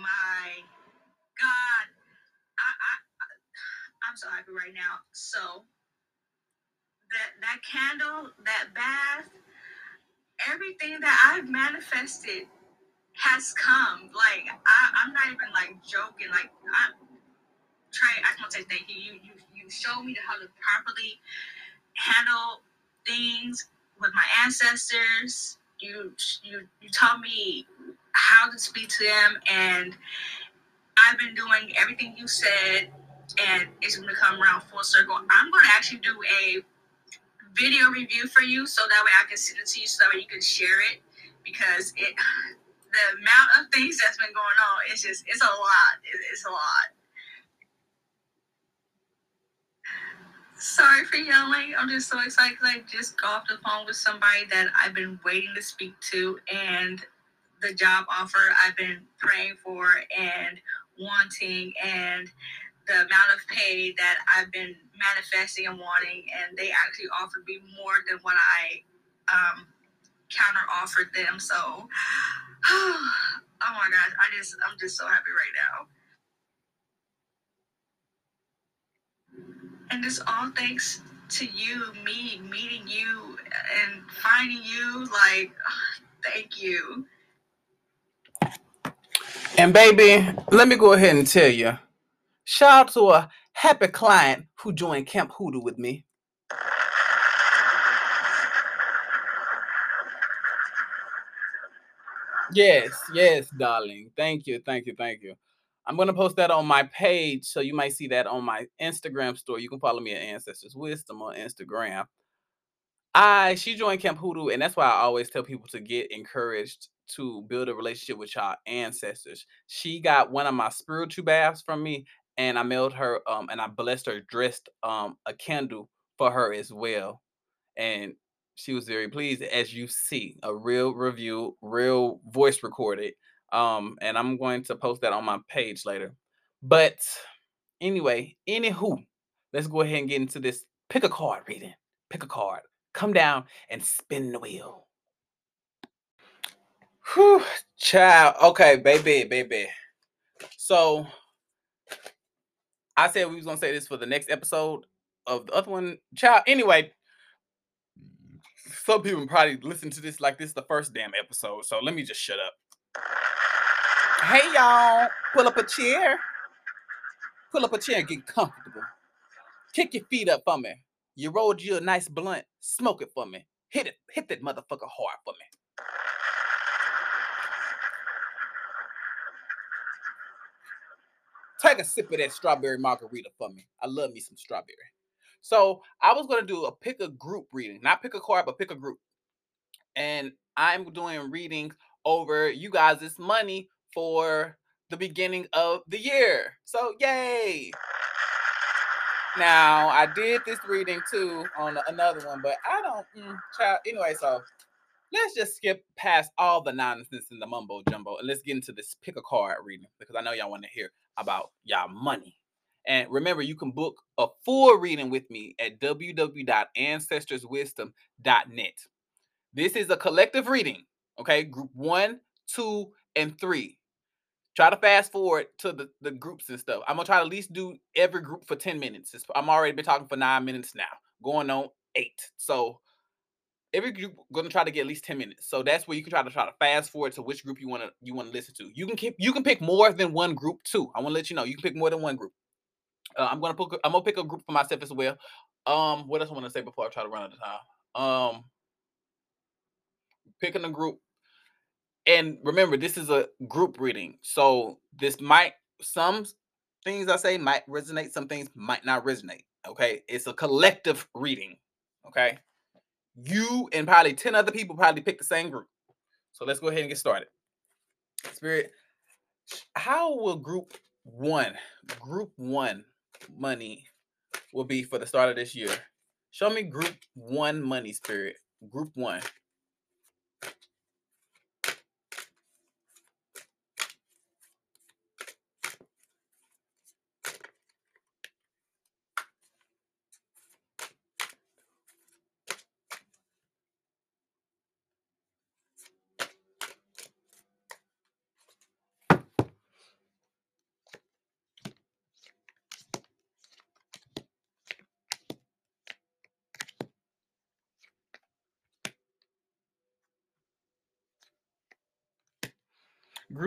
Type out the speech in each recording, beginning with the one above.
my God, I, I, I'm so happy right now. So that that candle, that bath, everything that I've manifested has come. Like I, I'm not even like joking. Like I'm trying. I just want to say thank you. You you you showed me how to properly handle things with my ancestors. You you you taught me how to speak to them, and I've been doing everything you said, and it's gonna come around full circle. I'm gonna actually do a video review for you, so that way I can send it to you, so that way you can share it, because it the amount of things that's been going on, it's just it's a lot. it's a lot. Sorry for yelling. I'm just so excited because I just got off the phone with somebody that I've been waiting to speak to, and the job offer I've been praying for and wanting, and the amount of pay that I've been manifesting and wanting, and they actually offered me more than what I um, counter offered them. So, oh my gosh, I just I'm just so happy right now. And it's all thanks to you, me meeting you and finding you. Like, thank you. And baby, let me go ahead and tell you. Shout out to a happy client who joined Camp Hoodoo with me. Yes, yes, darling. Thank you, thank you, thank you. I'm gonna post that on my page, so you might see that on my Instagram story. You can follow me at Ancestors Wisdom on Instagram. I she joined Camp Hoodoo, and that's why I always tell people to get encouraged to build a relationship with y'all ancestors. She got one of my spiritual baths from me, and I mailed her um and I blessed her dressed um a candle for her as well. And she was very pleased as you see a real review, real voice recorded. Um, and I'm going to post that on my page later. But anyway, anywho, let's go ahead and get into this pick a card reading. Pick a card. Come down and spin the wheel. Whew, child. Okay, baby, baby. So I said we was gonna say this for the next episode of the other one. Child. Anyway, some people probably listen to this like this is the first damn episode. So let me just shut up. Hey y'all, pull up a chair. Pull up a chair and get comfortable. Kick your feet up for me. You rolled you a nice blunt. Smoke it for me. Hit it. Hit that motherfucker hard for me. Take a sip of that strawberry margarita for me. I love me some strawberry. So I was to do a pick a group reading, not pick a card, but pick a group. And I'm doing readings over you guys' money for the beginning of the year. So yay! Now I did this reading too on another one, but I don't mm, child. Anyway, so let's just skip past all the nonsense and the mumbo jumbo and let's get into this pick a card reading because I know y'all want to hear about y'all money. And remember, you can book a full reading with me at www.ancestorswisdom.net. This is a collective reading, okay? Group one, two, and three. Try to fast forward to the, the groups and stuff. I'm gonna try to at least do every group for 10 minutes. I'm already been talking for nine minutes now, going on eight. So every group gonna try to get at least 10 minutes. So that's where you can try to try to fast forward to which group you want to you want to listen to. You can keep you can pick more than one group too. I want to let you know you can pick more than one group. Uh, I'm gonna pick I'm gonna pick a group for myself as well. Um, what else I want to say before I try to run out of time? Um, picking a group, and remember this is a group reading, so this might some things I say might resonate, some things might not resonate. Okay, it's a collective reading. Okay, you and probably 10 other people probably pick the same group. So let's go ahead and get started. Spirit, how will group one, group one money will be for the start of this year? Show me group one money, spirit. Group one.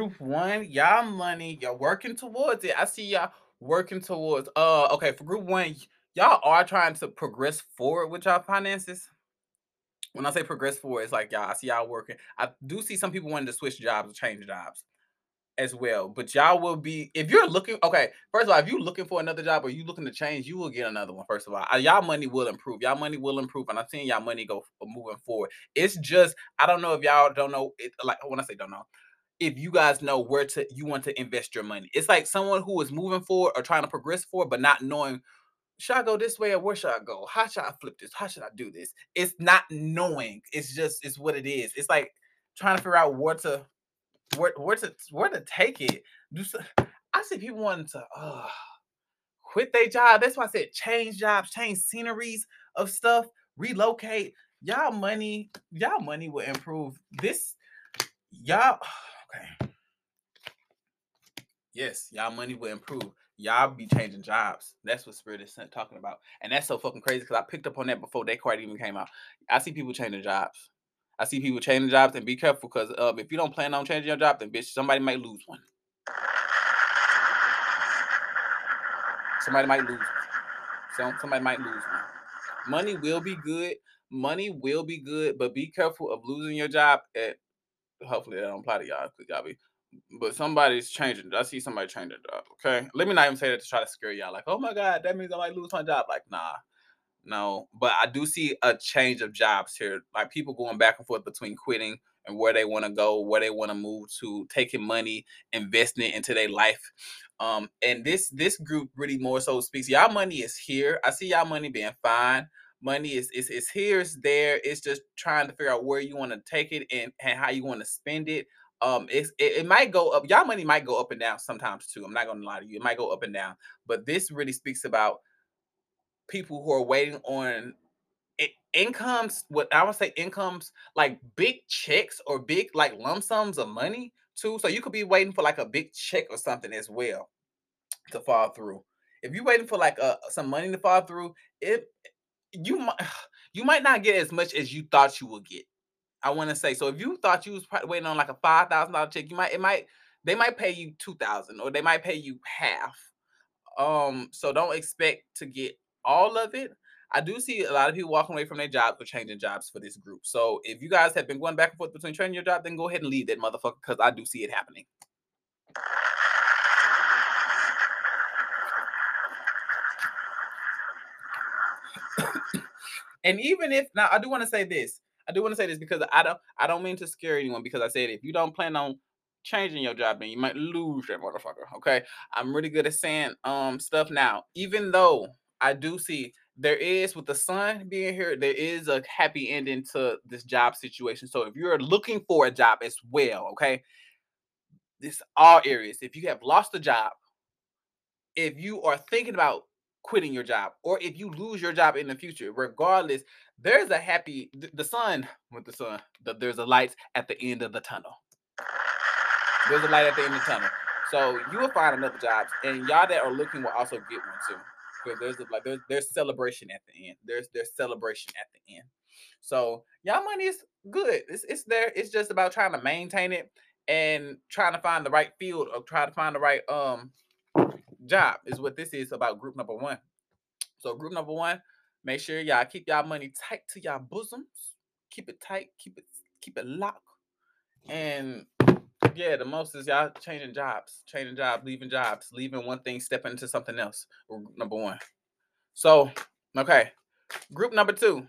Group one, y'all money, y'all working towards it. I see y'all working towards. Uh, okay, for group one, y'all are trying to progress forward with y'all finances. When I say progress forward, it's like y'all. I see y'all working. I do see some people wanting to switch jobs or change jobs as well. But y'all will be if you're looking. Okay, first of all, if you're looking for another job or you looking to change, you will get another one. First of all, Uh, y'all money will improve. Y'all money will improve, and I'm seeing y'all money go moving forward. It's just I don't know if y'all don't know. It, like when I say don't know, if you guys know where to you want to invest your money. It's like someone who is moving forward or trying to progress forward, but not knowing should I go this way or where should I go? How should I flip this? How should I do this? It's not knowing. It's just it's what it is. It's like trying to figure out where to where where to where to take it. Do so, I see people wanting to uh, quit their job. That's why I said change jobs, change sceneries of stuff, relocate. Y'all money, y'all money will improve. This y'all okay. Yes, y'all money will improve. Y'all be changing jobs. That's what Spirit is talking about. And that's so fucking crazy because I picked up on that before that card even came out. I see people changing jobs. I see people changing jobs and be careful because um, if you don't plan on changing your job, then bitch, somebody might lose one. Somebody might lose one. Some, somebody might lose one. Money will be good. Money will be good, but be careful of losing your job. At hopefully that don't apply to y'all because y'all be. But somebody's changing. I see somebody changing job. Okay, let me not even say that to try to scare y'all. Like, oh my god, that means I might lose my job. Like, nah, no, but I do see a change of jobs here. Like people going back and forth between quitting and where they want to go, where they want to move to, taking money, investing it into their life. Um, and this this group really more so speaks. Y'all money is here. I see y'all money being fine. Money is is is here, it's there. It's just trying to figure out where you want to take it and, and how you want to spend it. Um, it's it, it might go up. Y'all money might go up and down sometimes too. I'm not gonna lie to you. It might go up and down, but this really speaks about people who are waiting on i- incomes what i would say incomes like big checks or big like lump sums of money too so you could be waiting for like a big check or something as well to fall through if you're waiting for like uh, some money to fall through it you might you might not get as much as you thought you would get i want to say so if you thought you was waiting on like a five thousand dollar check you might it might they might pay you two thousand or they might pay you half um, so don't expect to get all of it. I do see a lot of people walking away from their jobs or changing jobs for this group. So if you guys have been going back and forth between training your job, then go ahead and leave that motherfucker because I do see it happening. And even if now I do want to say this. I do want to say this because I don't I don't mean to scare anyone because I said if you don't plan on changing your job, then you might lose that motherfucker. Okay. I'm really good at saying um stuff now. Even though I do see there is with the sun being here, there is a happy ending to this job situation. So if you're looking for a job as well, okay, this all areas. If you have lost a job, if you are thinking about quitting your job, or if you lose your job in the future, regardless, there's a happy the sun with the sun. The, there's a light at the end of the tunnel. There's a light at the end of the tunnel. So you will find another job, and y'all that are looking will also get one too. Because there's a, like there's there's celebration at the end. There's there's celebration at the end. So y'all money is good. It's it's there. It's just about trying to maintain it and trying to find the right field or try to find the right um job is what this is about group number one. So group number one, make sure y'all keep y'all money tight to y'all bosoms. Keep it tight, keep it keep it locked. And yeah, the most is y'all changing jobs, changing jobs, leaving jobs, leaving one thing, stepping into something else. Number one. So, okay. Group number two.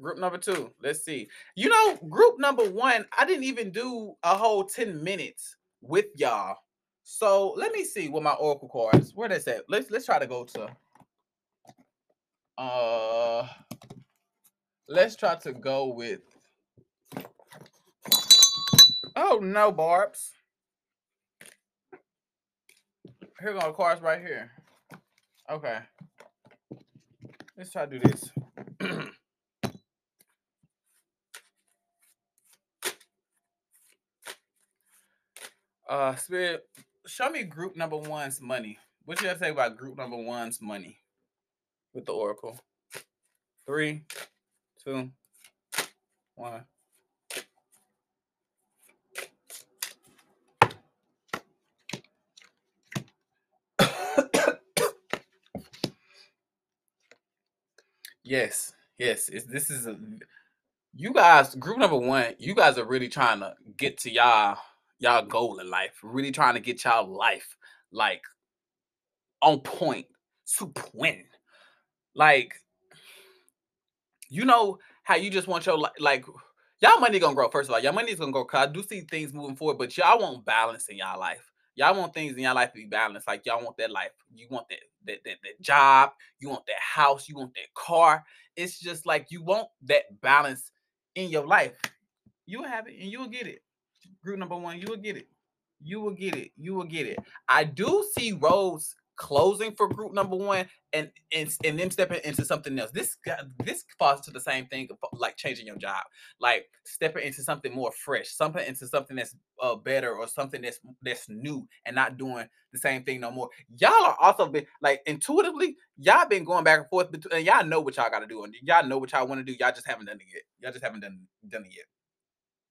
Group number two. Let's see. You know, group number one, I didn't even do a whole 10 minutes with y'all. So let me see what my oracle cards. Where they at? Let's let's try to go to uh let's try to go with oh no barbs. Here go the cards right here. Okay. Let's try to do this. uh spirit, show me group number one's money. What you have to say about group number one's money with the oracle? Three, two, one. yes, yes. It's, this is a you guys group number one. You guys are really trying to get to y'all y'all goal in life. Really trying to get y'all life like on point, to win. Like you know how you just want your li- like y'all money gonna grow. First of all, y'all money is gonna grow. Cause I do see things moving forward, but y'all want balance in y'all life. Y'all want things in y'all life to be balanced. Like y'all want that life. You want that that, that that job. You want that house. You want that car. It's just like you want that balance in your life. You'll have it and you'll get it. Group number one, you will get it. You will get it. You will get it. I do see roads closing for group number one and and, and them stepping into something else. This this falls to the same thing like changing your job, like stepping into something more fresh, something into something that's uh, better or something that's that's new and not doing the same thing no more. Y'all are also been like intuitively, y'all been going back and forth between and y'all know what y'all got to do and y'all know what y'all want to do. Y'all just haven't done it yet. Y'all just haven't done done it yet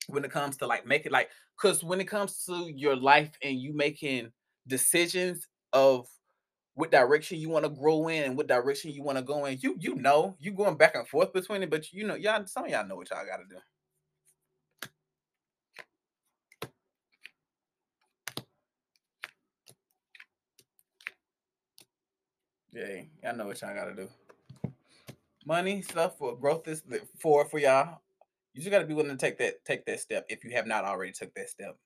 when it comes to like make it like because when it comes to your life and you making decisions of what direction you want to grow in and what direction you want to go in. You you know, you going back and forth between it, but you know, y'all some of y'all know what y'all got to do. Yeah, y'all know what y'all got to do. Money stuff for growth is for for y'all. You just got to be willing to take that take that step if you have not already took that step.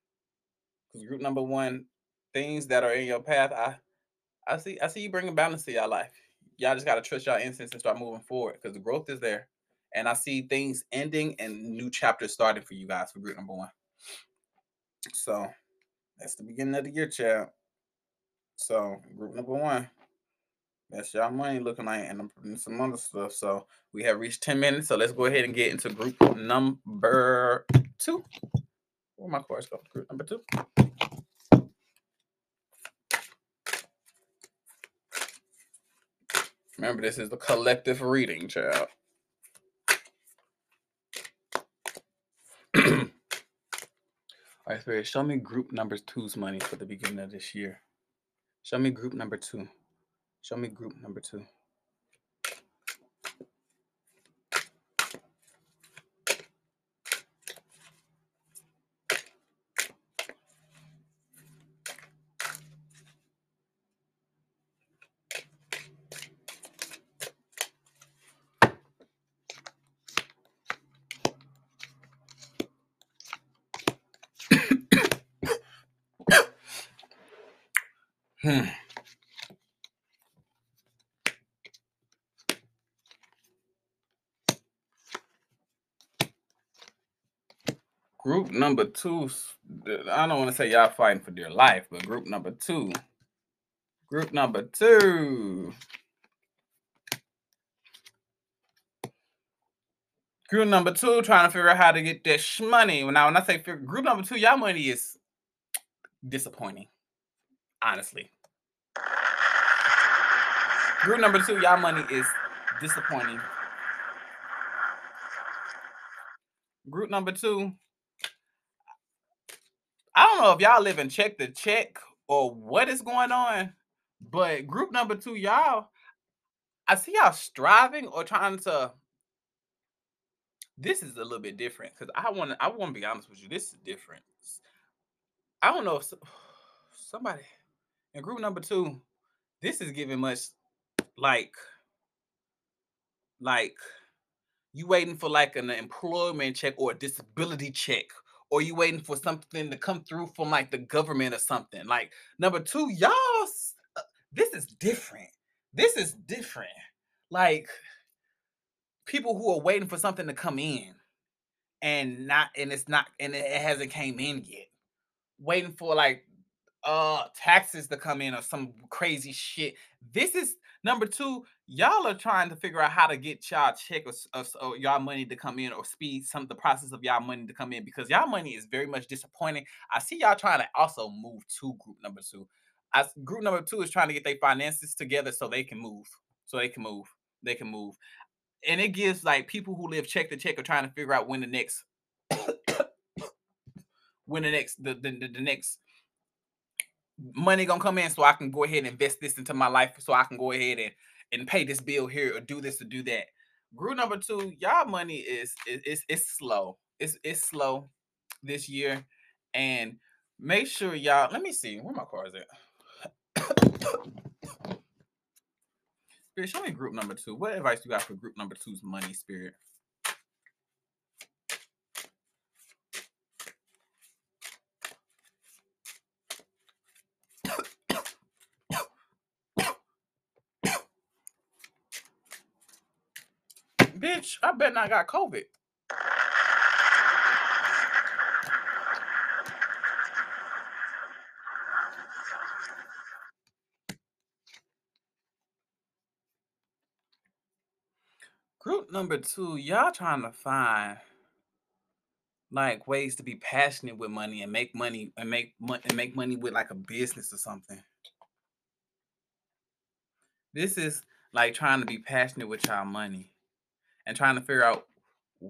Because group number one, things that are in your path, I I see I see you bringing balance to your life. Y'all just got to trust y'all instincts and start moving forward because the growth is there. And I see things ending and new chapters starting for you guys for group number one. So that's the beginning of the year, child. So group number one. That's y'all money looking like, and I'm putting some other stuff. So we have reached 10 minutes. So let's go ahead and get into group number two. Where my cards go? Group number two. Remember, this is the collective reading, child. All right, Spirit, show me group number two's money for the beginning of this year. Show me group number two. Show me group number two. Hmm. Number two, I don't want to say y'all fighting for dear life, but group number two. Group number two. Group number two trying to figure out how to get this money. Now, when I say figure, group number two, y'all money is disappointing honestly. Group number two, y'all money is disappointing. Group number two, I don't know if y'all live in check to check or what is going on, but group number two, y'all, I see y'all striving or trying to. This is a little bit different because I want to. I want to be honest with you. This is different. I don't know if somebody and group number two, this is giving much like like you waiting for like an employment check or a disability check or you waiting for something to come through from like the government or something like number two y'all uh, this is different this is different like people who are waiting for something to come in and not and it's not and it hasn't came in yet waiting for like uh taxes to come in or some crazy shit. This is number two. Y'all are trying to figure out how to get y'all check or, or, or, y'all money to come in or speed some of the process of y'all money to come in because y'all money is very much disappointing. I see y'all trying to also move to group number two. As group number two is trying to get their finances together so they can move. So they can move. They can move. And it gives like people who live check to check are trying to figure out when the next when the next the, the, the next money gonna come in so I can go ahead and invest this into my life so I can go ahead and, and pay this bill here or do this or do that. Group number two, y'all money is is it's slow. It's it's slow this year, and make sure y'all. Let me see where my car is at. Spirit, show me group number two. What advice you got for group number two's money, Spirit? Bitch, I bet not got COVID. Group number two, y'all trying to find like ways to be passionate with money and make money and make money and make money with like a business or something. This is like trying to be passionate with y'all money and trying to figure out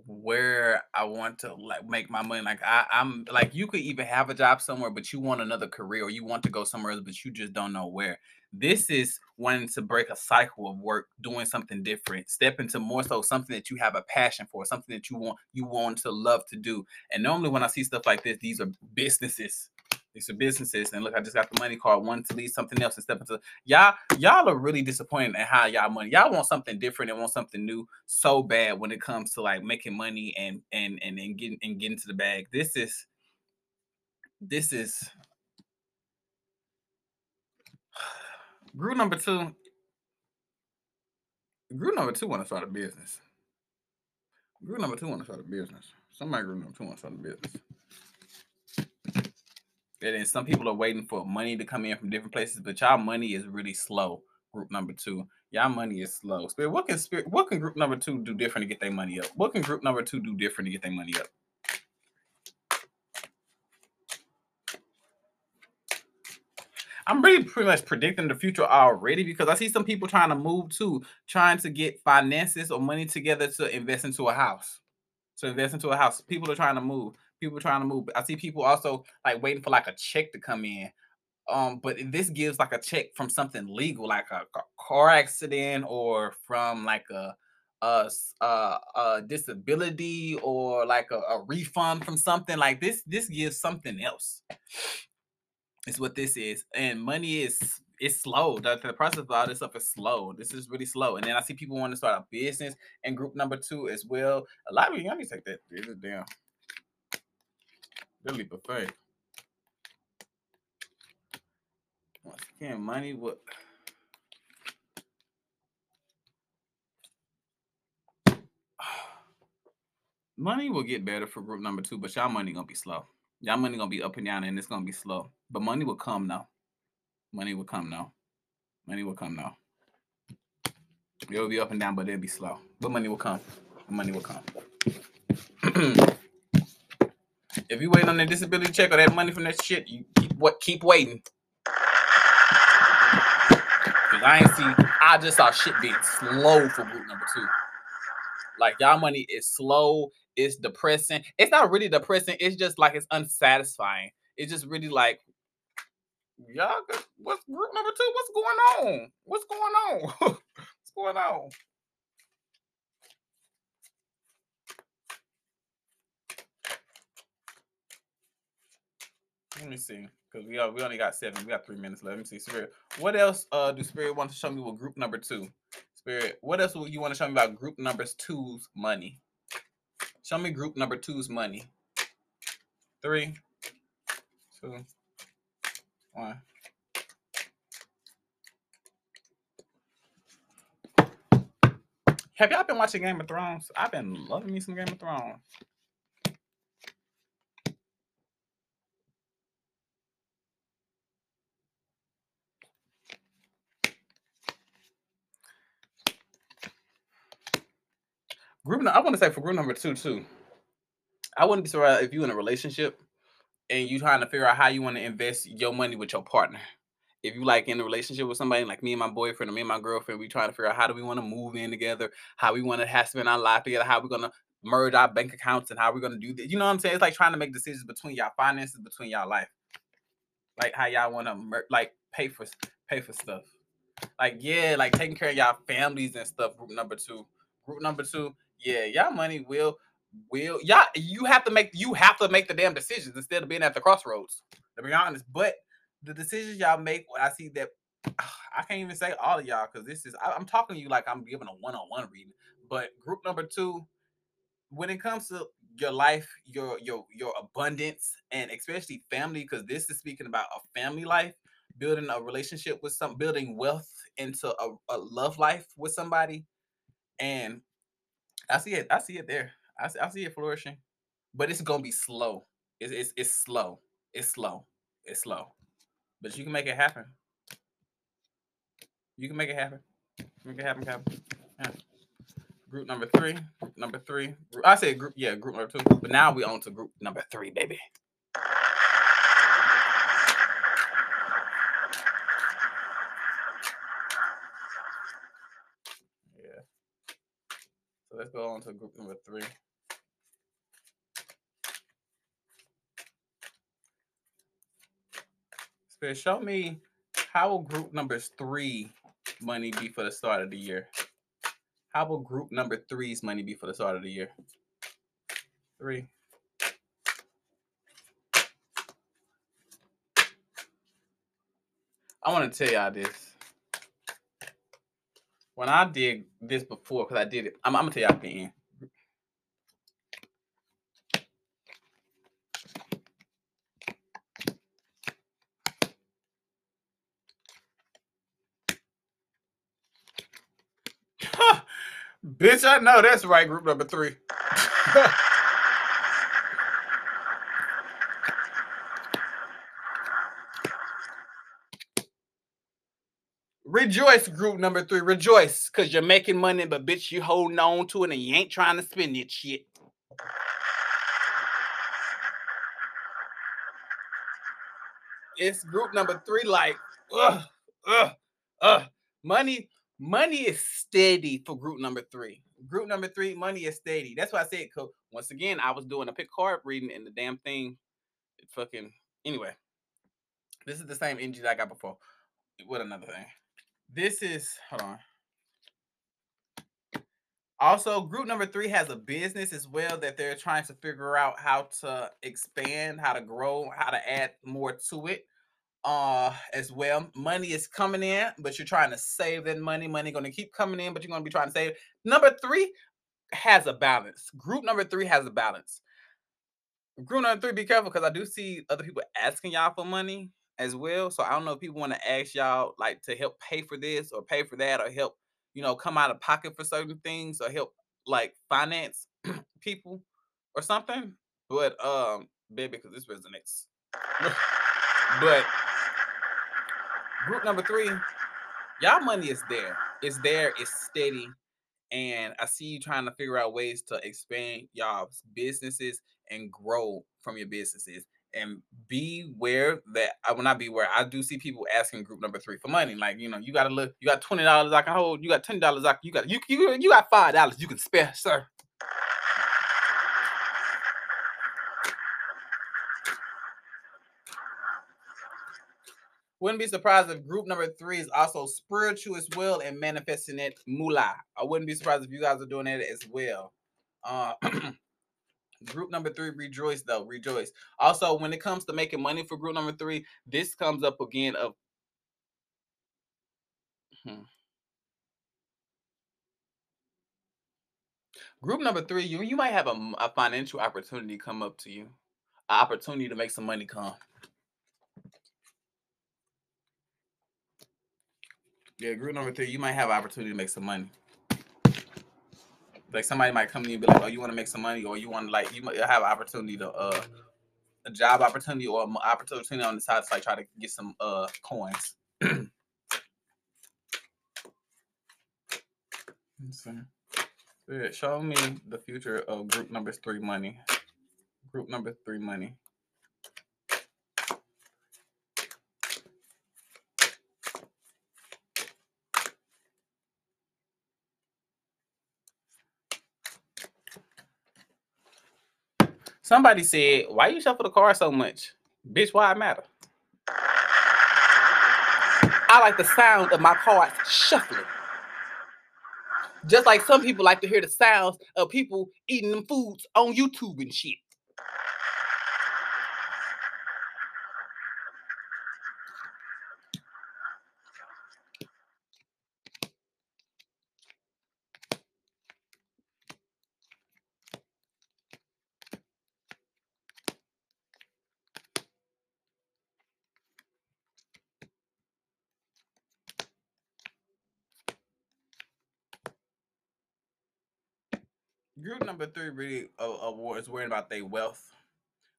where I want to like make my money. Like I, I'm like you could even have a job somewhere, but you want another career or you want to go somewhere else, but you just don't know where. This is wanting to break a cycle of work, doing something different, step into more so something that you have a passion for, something that you want you want to love to do. And normally when I see stuff like this, these are businesses. These are businesses. And look, I just got the money card, one to leave something else and step into y'all. Y'all are really disappointed in how y'all money. Y'all want something different and want something new so bad when it comes to like making money and and and, and getting and getting to the bag. This is this is Group number two. Group number two want to start a business. Group number two want to start a business. Somebody group number two want to start a business. And then some people are waiting for money to come in from different places, but y'all money is really slow. Group number two, y'all money is slow. Spirit, what can spirit, what can group number two do different to get their money up? What can group number two do different to get their money up? I'm really pretty much predicting the future already because I see some people trying to move too, trying to get finances or money together to invest into a house. To invest into a house. People are trying to move. People trying to move. I see people also like waiting for like a check to come in. Um, but this gives like a check from something legal, like a, a car accident or from like a a, a, a disability or like a, a refund from something like this. This gives something else is what this is. And money is it's slow. The, the process of all this stuff is slow. This is really slow. And then I see people want to start a business and group number two as well. A lot of you, me take that. Damn. Really buffet. Once again, money what money will get better for group number two, but y'all money gonna be slow. Y'all money gonna be up and down, and it's gonna be slow. But money will come now. Money will come now. Money will come now. It'll be up and down, but it'll be slow. But money will come. Money will come. if you waiting on that disability check or that money from that shit, you keep what keep waiting. Cause I ain't see. I just saw shit being slow for group number two. Like y'all money is slow it's depressing. It's not really depressing. It's just like it's unsatisfying. It's just really like, y'all, what's group number two? What's going on? What's going on? what's going on? Let me see, because we are, we only got seven. We got three minutes left. Let me see, Spirit. What else uh do Spirit want to show me with group number two? Spirit, what else would you want to show me about group numbers two's money? Show me group number two's money. Three, two, one. Have y'all been watching Game of Thrones? I've been loving me some Game of Thrones. Group, I want to say for group number two too. I wouldn't be surprised if you in a relationship and you trying to figure out how you want to invest your money with your partner. If you like in a relationship with somebody like me and my boyfriend or me and my girlfriend, we trying to figure out how do we want to move in together, how we want to have spend our life together, how we're gonna merge our bank accounts, and how we're gonna do this. You know what I'm saying? It's like trying to make decisions between y'all finances, between y'all life, like how y'all want to mer- like pay for pay for stuff. Like yeah, like taking care of y'all families and stuff. Group number two Group number two, yeah, y'all money will will y'all you have to make you have to make the damn decisions instead of being at the crossroads. To be honest, but the decisions y'all make, when I see that, I can't even say all of y'all because this is I, I'm talking to you like I'm giving a one-on-one reading. But group number two, when it comes to your life, your your your abundance, and especially family, because this is speaking about a family life, building a relationship with some, building wealth into a, a love life with somebody, and I see it. I see it there. I see, I see it flourishing, but it's gonna be slow. It's, it's it's slow. It's slow. It's slow, but you can make it happen. You can make it happen. Make it happen, happen. Yeah. Group number three. Group number three. I say group, yeah, group number two. But now we on to group number three, baby. Let's go on to group number three. So show me how will group number three money be for the start of the year? How will group number three's money be for the start of the year? Three. I want to tell y'all this. When I did this before, because I did it, I'm, I'm gonna tell y'all the end. Bitch, I know that's right. Group number three. Rejoice, group number three. Rejoice, because you're making money, but bitch, you holding on to it and you ain't trying to spend it shit. It's group number three, like, ugh, ugh, ugh. Money, money is steady for group number three. Group number three, money is steady. That's why I said, cause once again, I was doing a pick card reading and the damn thing, it fucking, anyway. This is the same energy that I got before. What another thing? This is, hold on. Also, group number three has a business as well that they're trying to figure out how to expand, how to grow, how to add more to it uh as well. Money is coming in, but you're trying to save that money. Money going to keep coming in, but you're going to be trying to save. Number three has a balance. Group number three has a balance. Group number three, be careful because I do see other people asking y'all for money as well. So I don't know if people want to ask y'all like to help pay for this or pay for that or help, you know, come out of pocket for certain things or help like finance people or something. But um, baby, because this resonates. but Group number three, y'all money is there. It's there. It's steady. And I see you trying to figure out ways to expand y'all's businesses and grow from your businesses. And beware that I will not beware. I do see people asking group number three for money. Like, you know, you gotta look, you got $20 I can hold, you got $10 I can, you got you you, you got five dollars you can spare, sir. Wouldn't be surprised if group number three is also spiritual as well and manifesting it moolah. I wouldn't be surprised if you guys are doing that as well. Uh, group number three, rejoice though, rejoice. Also, when it comes to making money for group number three, this comes up again of. Hmm. Group number three, you you might have a, a financial opportunity come up to you, an opportunity to make some money come. Yeah, group number three, you might have an opportunity to make some money. Like somebody might come to you and be like, "Oh, you want to make some money, or you want to like you might have an opportunity to uh a job opportunity or an opportunity on the side to like try to get some uh coins." Show me the future of group number three money. Group number three money. Somebody said, "Why you shuffle the car so much, bitch? Why it matter?" I like the sound of my cards shuffling. Just like some people like to hear the sounds of people eating them foods on YouTube and shit. Group number three really uh, uh, is worrying about their wealth.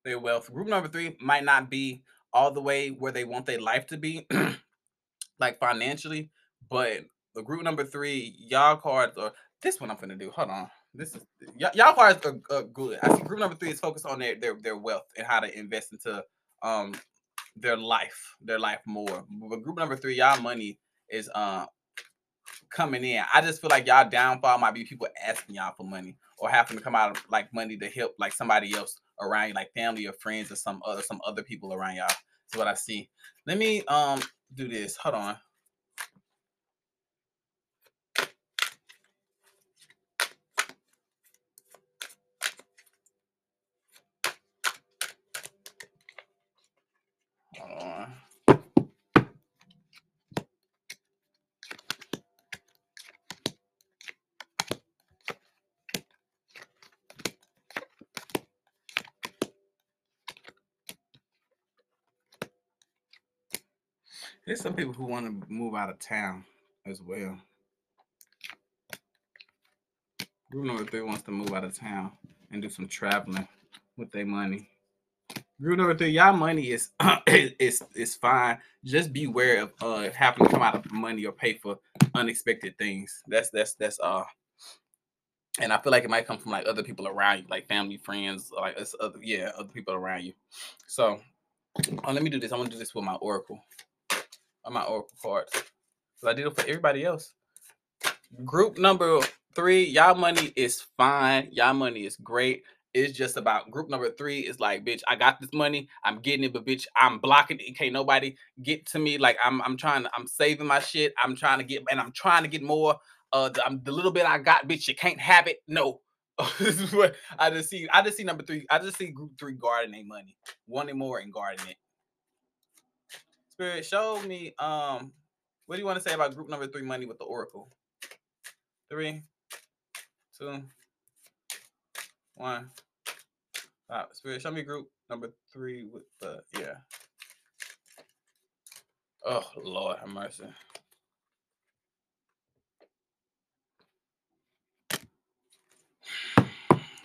Their wealth. Group number three might not be all the way where they want their life to be, like financially, but the group number three, y'all cards are this one I'm gonna do. Hold on. This is y'all cards are, good. I group number three is focused on their, their their wealth and how to invest into um their life, their life more. But group number three, y'all money is uh coming in. I just feel like y'all downfall might be people asking y'all for money or having to come out of like money to help like somebody else around you, like family or friends or some other some other people around y'all. That's what I see. Let me um do this. Hold on. There's some people who want to move out of town as well. Group number three wants to move out of town and do some traveling with their money. Group number three, y'all money is is is fine. Just beware of uh having to come out of money or pay for unexpected things. That's that's that's uh and I feel like it might come from like other people around you, like family, friends, like other yeah, other people around you. So uh, let me do this. I'm gonna do this with my oracle on my oracle cards. So I did it for everybody else. Group number three, y'all money is fine. Y'all money is great. It's just about group number three is like, bitch, I got this money. I'm getting it, but bitch, I'm blocking it. Can't nobody get to me. Like I'm I'm trying to, I'm saving my shit. I'm trying to get and I'm trying to get more. Uh the, I'm, the little bit I got, bitch, you can't have it. No. this is what I just see. I just see number three. I just see group three guarding their money, wanting more and guarding it. Spirit, show me um what do you want to say about group number three money with the oracle? Three, two, one. Five. Spirit, show me group number three with the yeah. Oh Lord have mercy.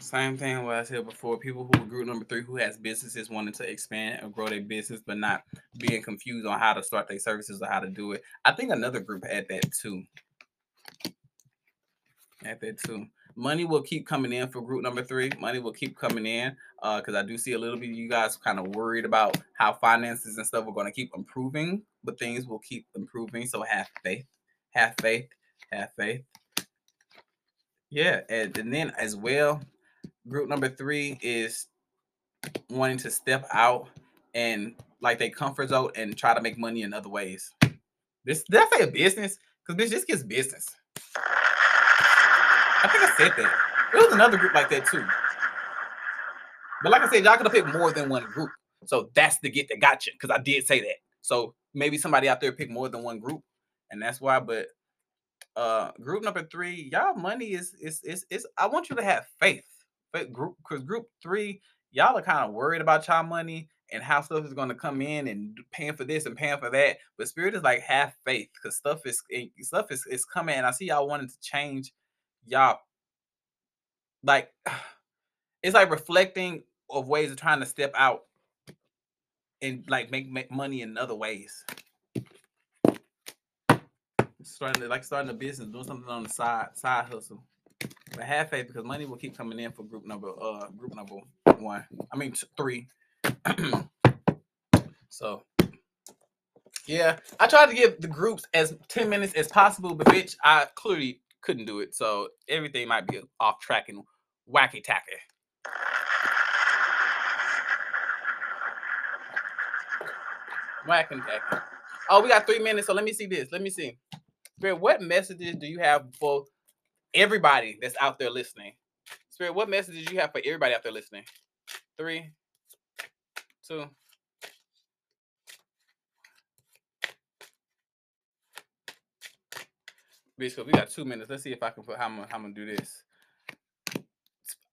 Same thing what I said before. People who are group number three who has businesses wanting to expand or grow their business, but not being confused on how to start their services or how to do it. I think another group had that too. Had that too. Money will keep coming in for group number three. Money will keep coming in because uh, I do see a little bit of you guys kind of worried about how finances and stuff are going to keep improving, but things will keep improving. So have faith, have faith, have faith. Yeah, and, and then as well, group number three is wanting to step out and like they comfort zone and try to make money in other ways. This did I say a business? Because bitch, this gets business. I think I said that. There was another group like that too. But like I said, y'all could have picked more than one group. So that's the get that got you. Because I did say that. So maybe somebody out there picked more than one group. And that's why, but uh group number three, y'all money is is is is I want you to have faith group because group three, y'all are kind of worried about y'all money and how stuff is going to come in and paying for this and paying for that. But spirit is like have faith because stuff is eh, stuff is, is coming. And I see y'all wanting to change y'all like it's like reflecting of ways of trying to step out and like make, make money in other ways. Starting to like starting a business, doing something on the side, side hustle. Have faith because money will keep coming in for group number uh group number one. I mean three. so yeah, I tried to give the groups as 10 minutes as possible, but bitch, I clearly couldn't do it. So everything might be off track and wacky tacky. Wacky tacky. Oh, we got three minutes, so let me see this. Let me see. What messages do you have for everybody that's out there listening. Spirit, what message did you have for everybody out there listening? Three, two. Basically, we got two minutes. Let's see if I can put how I'm, how I'm gonna do this.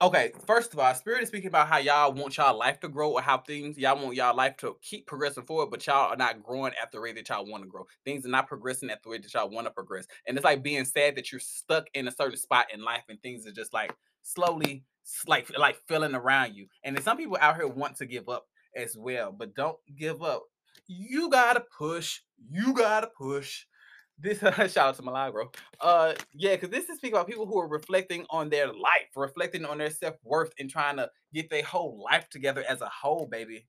Okay, first of all, Spirit is speaking about how y'all want y'all life to grow or how things y'all want y'all life to keep progressing forward, but y'all are not growing at the rate that y'all want to grow. Things are not progressing at the rate that y'all want to progress. And it's like being sad that you're stuck in a certain spot in life and things are just like slowly like like filling around you. And then some people out here want to give up as well, but don't give up. You gotta push. You gotta push this shout out to Milagro. Uh yeah, because this is speaking about people who are reflecting on their life, reflecting on their self-worth and trying to get their whole life together as a whole, baby.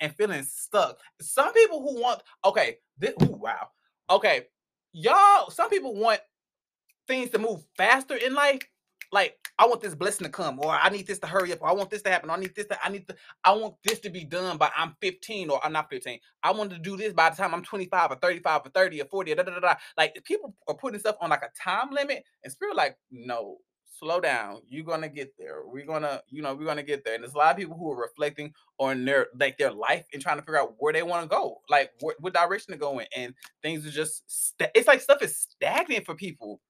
And feeling stuck. Some people who want okay, this ooh, wow. Okay, y'all, some people want things to move faster in life like I want this blessing to come, or I need this to hurry up, or I want this to happen, or I need this to, I need to, I want this to be done by I'm 15 or I'm not 15. I want to do this by the time I'm 25 or 35 or 30 or 40 or da, da, da, da. Like people are putting stuff on like a time limit, and spirit like, no, slow down. You're gonna get there. We're gonna, you know, we're gonna get there. And there's a lot of people who are reflecting on their like their life and trying to figure out where they want to go, like what, what direction to go in, and things are just, st- it's like stuff is stagnant for people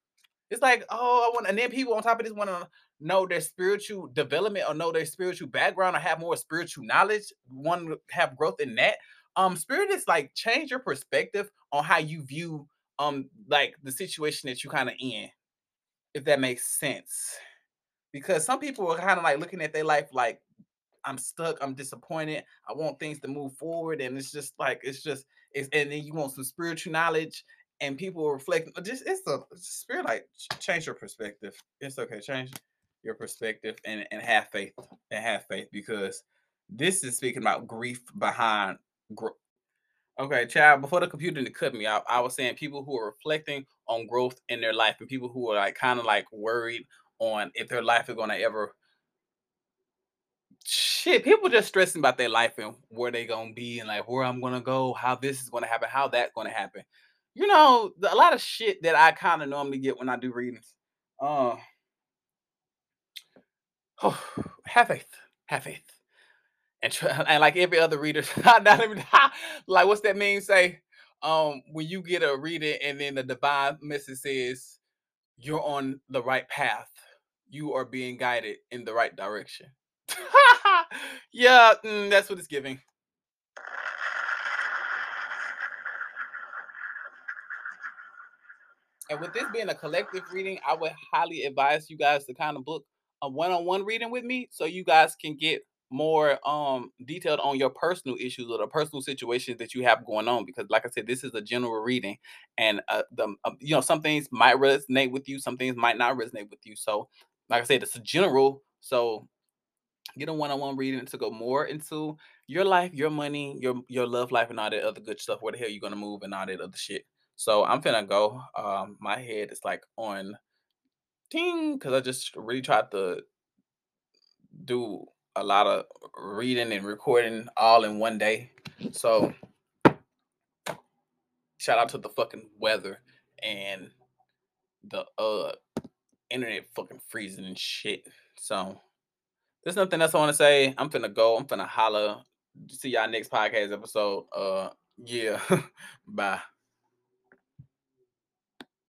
it's like, oh, I want, and then people on top of this want to know their spiritual development or know their spiritual background or have more spiritual knowledge, want to have growth in that. Um, spirit is like change your perspective on how you view um like the situation that you kind of in, if that makes sense. Because some people are kind of like looking at their life like I'm stuck, I'm disappointed, I want things to move forward, and it's just like it's just it's and then you want some spiritual knowledge and people reflect just it's a spirit like change your perspective. It's okay change your perspective and, and have faith and have faith because this is speaking about grief behind growth okay child before the computer cut me out I was saying people who are reflecting on growth in their life and people who are like kind of like worried on if their life is going to ever shit, people just stressing about their life and where they gonna be and like where I'm gonna go, how this is gonna happen, how that's gonna happen you know, a lot of shit that I kind of normally get when I do readings. Uh, oh, have faith, have faith, and and like every other reader, not even like what's that mean? Say, um, when you get a reading and then the divine message says you're on the right path, you are being guided in the right direction. yeah, mm, that's what it's giving. And with this being a collective reading, I would highly advise you guys to kind of book a one-on-one reading with me so you guys can get more um detailed on your personal issues or the personal situations that you have going on because like i said this is a general reading and uh, the uh, you know some things might resonate with you some things might not resonate with you. So like i said it's a general so get a one-on-one reading to go more into your life your money your your love life and all that other good stuff where the hell you're gonna move and all that other shit so I'm finna go. Um, my head is like on ting because I just really tried to do a lot of reading and recording all in one day. So shout out to the fucking weather and the uh internet fucking freezing and shit. So there's nothing else I want to say. I'm finna go. I'm finna holla. See y'all next podcast episode. Uh yeah. Bye.